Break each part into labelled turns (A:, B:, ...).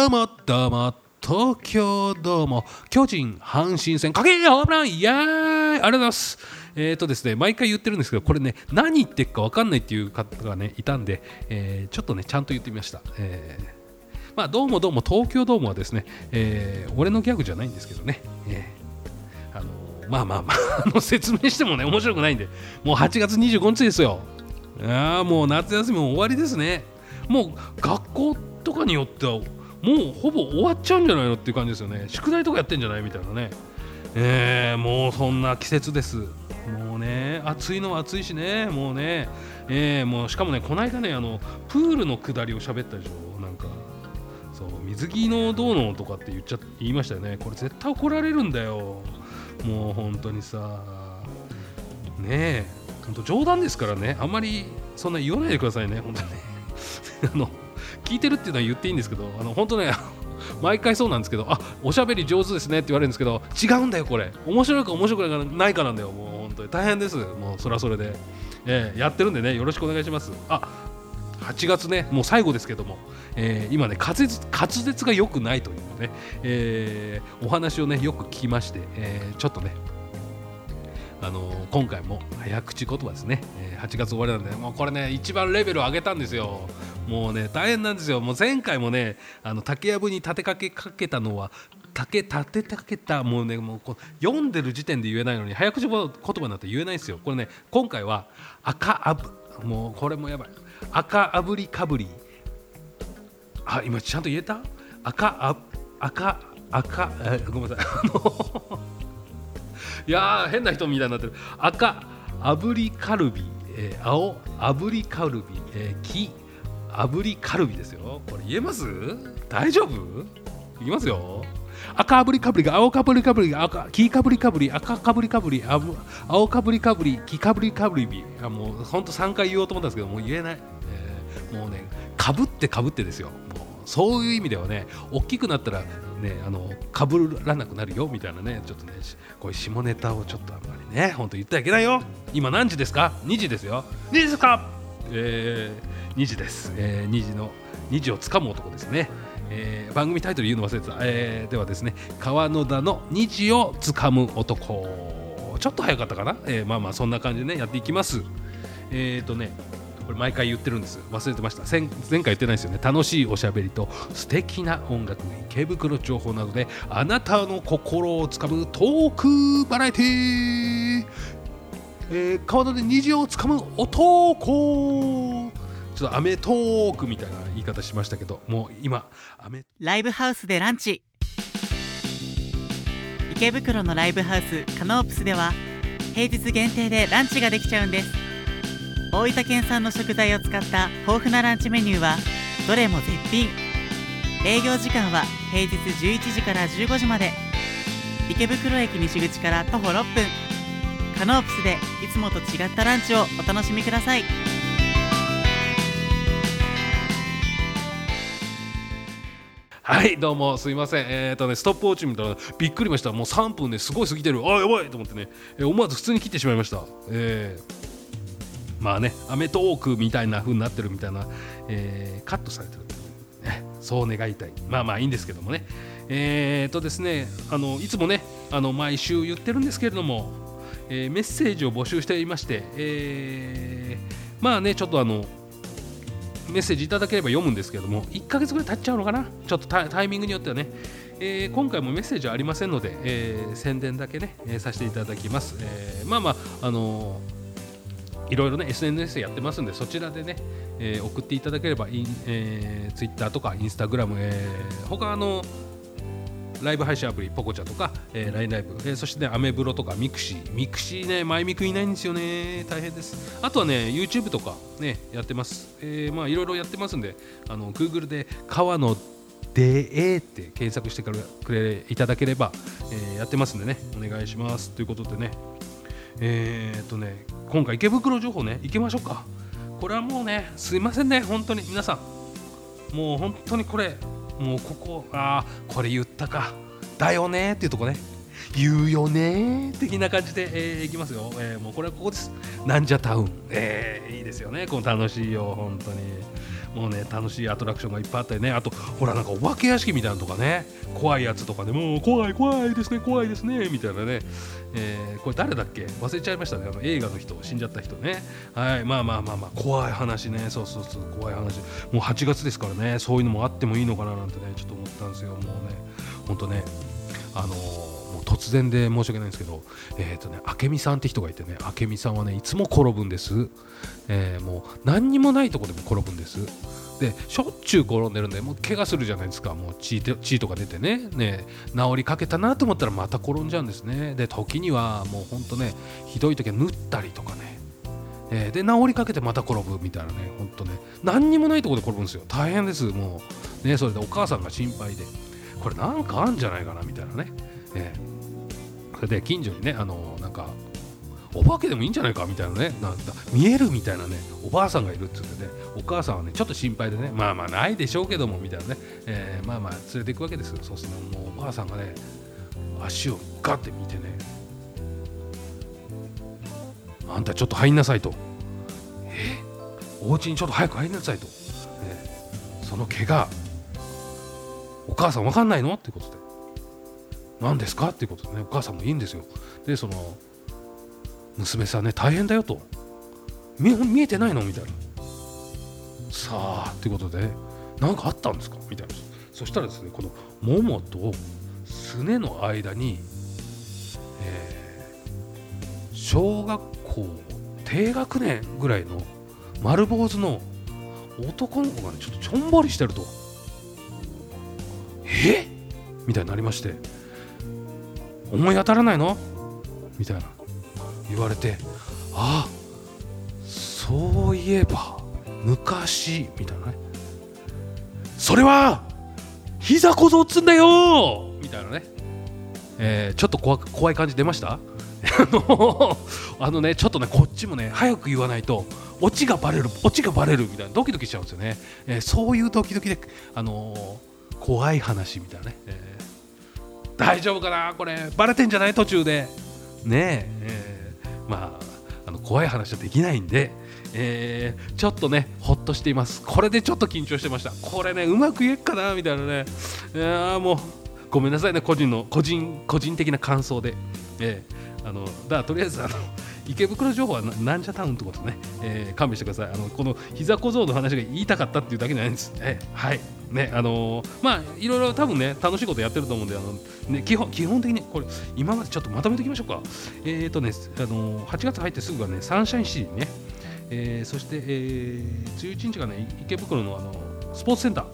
A: どうもどうも東京どうも巨人阪神戦かけホームランイエーイありがとうございます。えーとですね、毎回言ってるんですけどこれね何言ってるか分かんないっていう方がねいたんで、えーちょっとねちゃんと言ってみました、えーまあどうもどうも東京ドームはですね、えー俺のギャグじゃないんですけどね、えーあのまあまあまあ あの説明してもね面白くないんでもう8月25日ですよ。ああもう夏休みも終わりですね。もう学校とかによってはもうほぼ終わっちゃうんじゃないのっていう感じですよね。宿題とかやってんじゃないみたいなね。えー、もうそんな季節です。もうね暑いのは暑いしね。もうねえー、もうしかもねこの間ねあのプールの下りを喋ったでしょ。なんかそう水着のどうのとかって言っちゃ言いましたよね。これ絶対怒られるんだよ。もう本当にさ。ねえ。本当冗談ですからね。あんまりそんな言わないでくださいね。本当にあの聞いてるっていうのは言っていいんですけどあの本当ね 毎回そうなんですけどあおしゃべり上手ですねって言われるんですけど違うんだよこれ。面白いか面白くないかなんだよ。もう本当に。大変です。もうそれはそれで、えーやってるんでねよろしくお願いします。あ8月ねもう最後ですけども、えー今ね滑舌滑舌が良くないというね、えーお話をねよく聞きまして、えーちょっとねあのー今回も早口言葉ですね、えー8月終わりなんでもうこれね一番レベルを上げたんですよ。もうね大変なんですよ。もう前回もねあの竹やぶに立てかけかけたのは竹立てかけたもうねもうこう読んでる時点で言えないのに早口言葉になって言えないですよ。これね今回は赤あぶ。もうこれもやばい。赤あぶりかぶり。あ今ちゃんと言えた？赤あ赤赤えごめんなさい。いやー変な人みたいになってる。赤炙りカルビ、えー青炙りカルビ、えー黄炙りカルビですよ。これ言えます？大丈夫？いきますよ。赤炙りかぶりが青かぶりかぶりが赤黄かぶりかぶり赤かぶりかぶり青かぶりかぶり黄かぶりかぶりびあもうほんと3回言おうと思ったんですけどもう言えない、えーもうねかぶってかぶってですよ。もうそういう意味ではね大きくなったらねあのかぶらなくなるよみたいなねちょっとねしこういう下ネタをちょっとあんまりね本当言ってはいけないよ。今何時ですか？2時ですよ。2時ですか？えー、2時です、えー、2時の2時をつかむ男ですね、えー番組タイトル言うの忘れてた、えーではですね川野田の2時をつかむ男。ちょっと早かったかな、えーまあまあそんな感じでねやっていきます。えっ、ー、とねこれ毎回言ってるんです。忘れてました。前前回言ってないですよね。楽しいおしゃべりと素敵な音楽池袋情報などであなたの心をつかむトークバラエティー。えー、川田で虹をつかむ男。ちょっとアメトークみたいな言い方しましたけどもう今アメ
B: ライブハウスでランチ。池袋のライブハウスカノープスでは平日限定でランチができちゃうんです。大分県産の食材を使った豊富なランチメニューはどれも絶品。営業時間は平日11時から15時まで。池袋駅西口から徒歩6分。カノープスでいつもと違ったランチをお楽しみください。
A: はいどうもすいません。えっ、とねストップウォッチ見たらびっくりました。もう3分ですごい過ぎてる。あやばいと思ってね、えー思わず普通に切ってしまいました。えーまあねアメトーークみたいな風になってるみたいな、えーカットされてる。ねそう願いたい。まあまあいいんですけどもね。えーとですねあのいつもねあの毎週言ってるんですけれども、えーメッセージを募集していまして、えーまあねちょっとあのメッセージいただければ読むんですけども1ヶ月ぐらい経っちゃうのかな？ちょっとタイミングによってはね、えー今回もメッセージはありませんので、えー宣伝だけね、えーさせていただきます、えまあまああのーいろいろね SNS やってますんでそちらでね、え送っていただければいい、えー、Twitter とか Instagram、えー他のライブ配信アプリポコチャとか、えー、LINE ライブ、えーそしてねアメブロとかミクシー。ミクシーねマイミクいないんですよね。大変です。あとはね YouTube とかねやってます、えーまあいろいろやってますんであの Google で川野でえって検索してくれいただければ、えーやってますんでね。お願いします。ということでね。えーっとね今回池袋情報ね行きましょうか。これはもうねすいませんね本当に。皆さん。もう本当にこれもうここあこれ言ったかだよねっていうとこね。言うよね的な感じで、えーいきますよ、えーもうこれはここです。なんじゃタウン、えーいいですよねこの楽しいよ本当に。もうね楽しいアトラクションがいっぱいあったりね。あとほらなんかお化け屋敷みたいなのとかね。怖いやつとかでもう怖い怖いですね怖いですねみたいなね、えーこれ誰だっけ？忘れちゃいましたね。あの映画の人死んじゃった人ね。はい。まあまあまあまあ怖い話ね。そうそうそう怖い話。もう8月ですからね。そういうのもあってもいいのかななんてねちょっと思ったんですよ。もうねほんとね。あのもう突然で申し訳ないんですけど、えーとね、明美さんって人がいてね明美さんはねいつも転ぶんです、えーもう何にもないとこでも転ぶんです。でしょっちゅう転んでるんでもう怪我するじゃないですか。もう血血とか出てね。ね治りかけたなと思ったらまた転んじゃうんですね。で時にはもうほんとねひどい時は縫ったりとかね。えで治りかけてまた転ぶみたいなね、ほんとね、何にもないところで転ぶんですよ、大変です、もう、ね、それでお母さんが心配で、これなんかあんじゃないかなみたいなね、えーそれで近所にね、あのなんか、お化けでもいいんじゃないかみたいなね、なんだ見えるみたいなね、おばあさんがいるって言ってね、お母さんはね、ちょっと心配でね、まあまあないでしょうけどもみたいなね、えーまあまあ連れていくわけですよ、そうすると、もうおばあさんがね、足をガッて見てね、あんたちょっと入んなさいと。え？お家にちょっと早く入りなさいと。えその怪我、お母さんわかんないの？ってことで。何ですか？っていうことでね、お母さんもいいんですよ。で、その、娘さんね、大変だよと。見えてないの？みたいな。さあ、っていうことで、なんかあったんですか？みたいな。そしたらですね、このももとすねの間に、えー小学校低学年ぐらいの丸坊主の男の子がねちょっとちょんぼりしてるとえ？みたいになりまして思い当たらないの？みたいな。言われてあそういえば昔みたいなねそれは膝小僧っつんだよ！みたいなね、えーちょっと怖怖い感じ出ました？あ のあのねちょっとねこっちもね早く言わないとオチがバレるオチがバレるみたいなドキドキしちゃうんですよね、えーそういうドキドキであのー怖い話みたいなね、えー大丈夫かな？これ。バレてんじゃない？途中で。ねえ。えーまああの怖い話はできないんで。えーちょっとねほっとしています。これでちょっと緊張してました。これねうまく言えっかな？みたいなね。いやーもうごめんなさいね。個人の個人個人的な感想で、えーあのだからとりあえずあの池袋情報はななんじゃタウンってことね、えー勘弁してください。あのこの膝小僧の話が言いたかったっていうだけじゃないんです、えーはい。ねあのーまあいろいろ多分ね楽しいことやってると思うんであの、ね、基本基本的にこれ今までちょっとまとめておきましょうか。えっ、とねあのー8月入ってすぐはねサンシャインシティにね。えーそして、えー、11日がね池袋のあのスポーツセンター。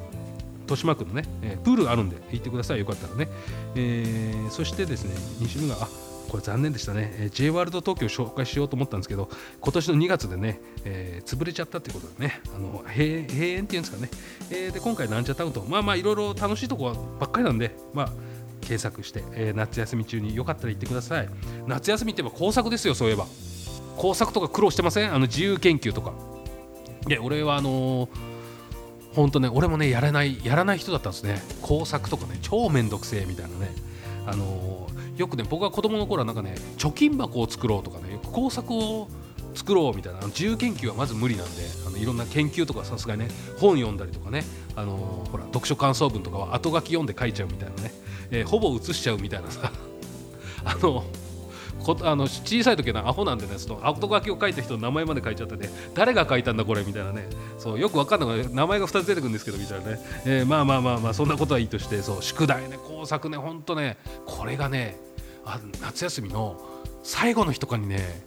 A: 豊島区のね、えープールがあるんで行ってください。よかったらね、えーそしてですね2週目があこれ残念でしたね、えー J ワールド東京紹介しようと思ったんですけど今年の2月でね、えー潰れちゃったってことでねあの閉閉園っていうんですかね、えーで今回なんちゃタウンとまあまあいろいろ楽しいとこばっかりなんでまあ検索して、えー夏休み中によかったら行ってください。夏休みって言えば工作ですよそういえば。工作とか苦労してません？あの自由研究とか。で俺はあのー本当ね俺もねやらないやらない人だったんですね。工作とかね超めんどくせえみたいなね。あのーよくね僕が子供の頃はなんかね貯金箱を作ろうとかねよく工作を作ろうみたいな自由研究はまず無理なんであのいろんな研究とかさすがにね本読んだりとかねあのーほら読書感想文とかは後書き読んで書いちゃうみたいなね、えーほぼ写しちゃうみたいなさ あのこあの小さい時はアホなんでねその後書きを書いた人の名前まで書いちゃってね誰が書いたんだこれみたいなね。そうよく分かんない。名前が2つ出てくるんですけどみたいなね、えーまあまあまあまあそんなことはいいとしてそう宿題ね工作ねほんとねこれがねあ夏休みの最後の日とかにね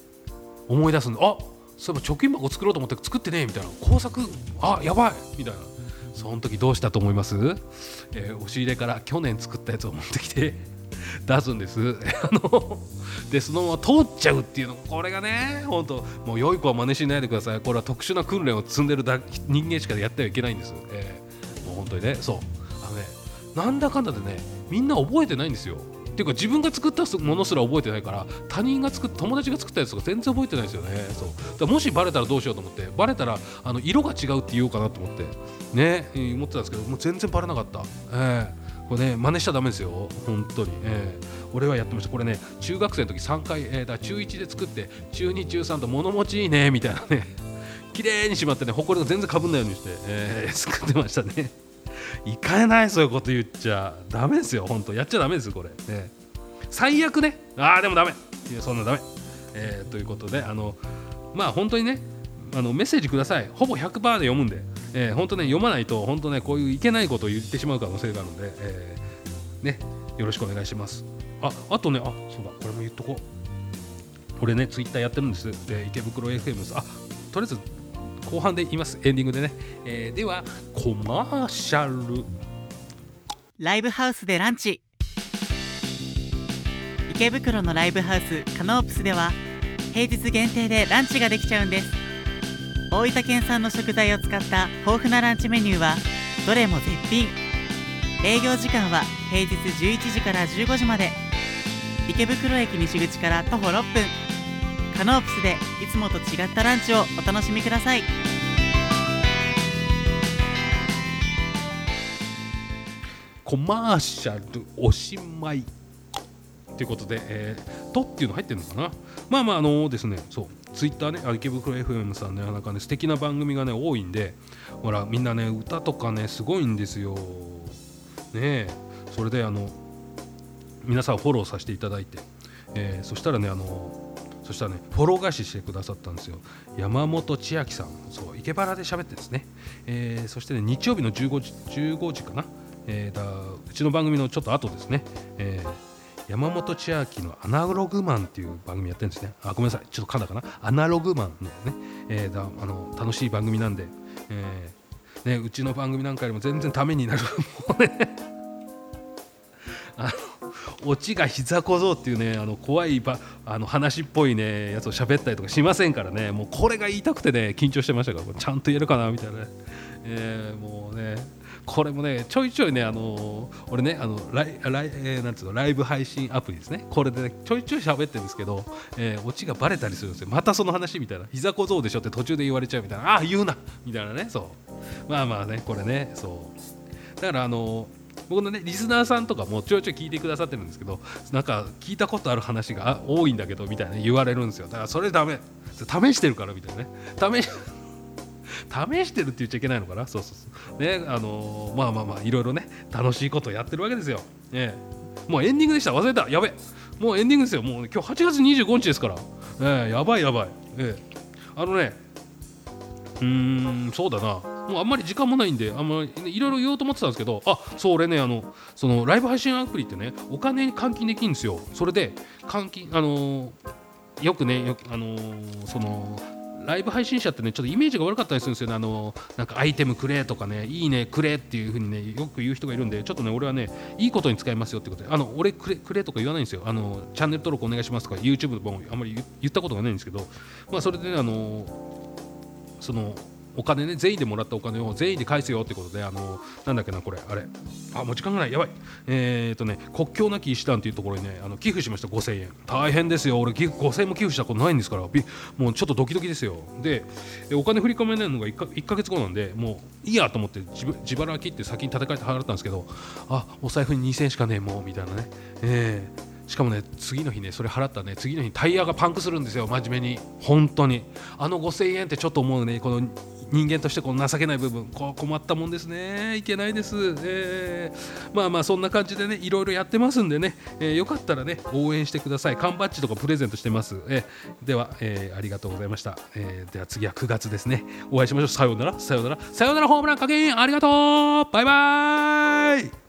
A: 思い出すんであそういえば貯金箱作ろうと思って作ってねみたいな。工作あやばいみたいな。その時どうしたと思います、えー押し入れから去年作ったやつを持ってきて。出すんです。あのでそのまま通っちゃうっていうのこれがね本当もう良い子は真似しないでください。これは特殊な訓練を積んでるだ人間しかやってはいけないんです、えーもう本当にねそう。あのねなんだかんだでねみんな覚えてないんですよ。っていうか自分が作ったものすら覚えてないから他人が作っ友達が作ったやつとか全然覚えてないですよね。そう。だもしバレたらどうしようと思ってバレたらあの色が違うって言おうかなと思って。ね、思ってたんですけどもう全然バレなかった、えーこれね真似しちゃダメですよ。本当に、えー俺はやってました。これね中学生の時3回、えーだ中1で作って中2中3と物持ちいいねみたいなね。綺麗にしまってねほこりが全然かぶんないようにして、えー、作ってましたね。いかないそういうこと言っちゃ。ダメですよ本当。やっちゃダメですよこれ、ね、最悪ね。ああでもダメ。いやそんなダメ、えー、ということであのまあ本当にねあのメッセージください。ほぼ100%で読むんで、えー、本当ね読まないと本当ねこういういけないことを言ってしまう可能性があるので、えー、ねよろしくお願いします。ああとねあそうだこれも言っとこう。俺ねツイッターやってるんです。で池袋 FM です。あとりあえず後半で言います。エンディングでね、えー、ではコマーシャル。
B: ライブハウスでランチ。池袋のライブハウスカノープスでは平日限定でランチができちゃうんです。大分県産の食材を使った豊富なランチメニューはどれも絶品。営業時間は平日11時から15時まで。池袋駅西口から徒歩6分。カノープスでいつもと違ったランチをお楽しみください。
A: コマーシャルおしまい。ということで、えー、とっていうの入ってるのかな。まあまああのー、ですねそう。ツイッターね池袋 FM さんねなんかね素敵な番組がね多いんでほらみんなね歌とかねすごいんですよ。ねそれであの皆さんフォローさせていただいて、えー、そしたらねあのそしたらねフォロー返ししてくださったんですよ。山本千秋さん。そう池原で喋ってですね、えー、そしてね日曜日の15時 ,15 時かな、えー、だうちの番組のちょっと後ですね、えー山本千秋のアナログマンっていう番組やってるんですね。あ、ごめんなさい。ちょっと噛んだかな？アナログマンのね、えー、だあの楽しい番組なんで、えー、ね、うちの番組なんかよりも全然ためになる。もうね、あの、オチが膝小僧っていうね、あの怖いばあの話っぽいね、やつを喋ったりとかしませんからね、もうこれが言いたくてね、緊張してましたから、ちゃんと言えるかな？みたいなね。えー、もうね、これもねちょいちょいねあのー、俺ねあのライライ、えー、なんつうのライブ配信アプリですね。これで、ね、ちょいちょい喋ってるんですけど、えー、オチがバレたりするんですよ。またその話みたいな。膝小僧でしょって途中で言われちゃうみたいな。ああ言うな。みたいなね。そう。まあまあねこれね。そう。だからあのー僕のねリスナーさんとかもちょいちょい聞いてくださってるんですけどなんか聞いたことある話が多いんだけどみたいな言われるんですよ。だからそれダメ。試してるからみたいなね。試し試してるって言っちゃいけないのかな？そうそうそう。ねあのー、まあまあまあいろいろね楽しいことやってるわけですよ、ね、もうエンディングでした。忘れた。やべ。もうエンディングですよ。もう、今日8月25日ですから、えー、やばいやばい、えー、あのねうーんそうだな。もうあんまり時間もないんであんまりいろいろ言おうと思ってたんですけどあそう俺ねあのそのライブ配信アプリってねお金に換金できるんですよ。それで換金あのー、よくねよあのー、そのライブ配信者ってねちょっとイメージが悪かったりするんですよね。あのなんかアイテムくれとかねいいねくれっていう風にねよく言う人がいるんでちょっとね俺はねいいことに使いますよってことであの俺くれくれとか言わないんですよ。あのチャンネル登録お願いしますとか YouTube もあんまり言ったことがないんですけどまあそれでねあのそのお金ね全員でもらったお金を全員で返すよってことであのなんだっけなこれあれ。あもう時間がない。やばい。えー、っとね国境なき医師団というところにねあの寄付しました。5000円。大変ですよ。俺寄付5000円も寄付したことないんですから。もうちょっとドキドキですよ。でお金振り込めないのが 1, か1ヶ月後なんでもういいやと思って自腹切って先に立て替えて払ったんですけどあお財布に2000円しかねえもうみたいなね。えー、しかもね次の日ねそれ払ったね次の日タイヤがパンクするんですよ真面目に。本当に。あの5000円ってちょっと思うねこの人間としてこの情けない部分。こう困ったもんですね。いけないです、えー、まあまあそんな感じでねいろいろやってますんでね、えー、よかったらね応援してください。缶バッジとかプレゼントしてます、えー、では、えー、ありがとうございました、えー、では次は9月ですね。お会いしましょう。さようなら。さようなら。さようならホームラン加減ありがとう。バイバーイ。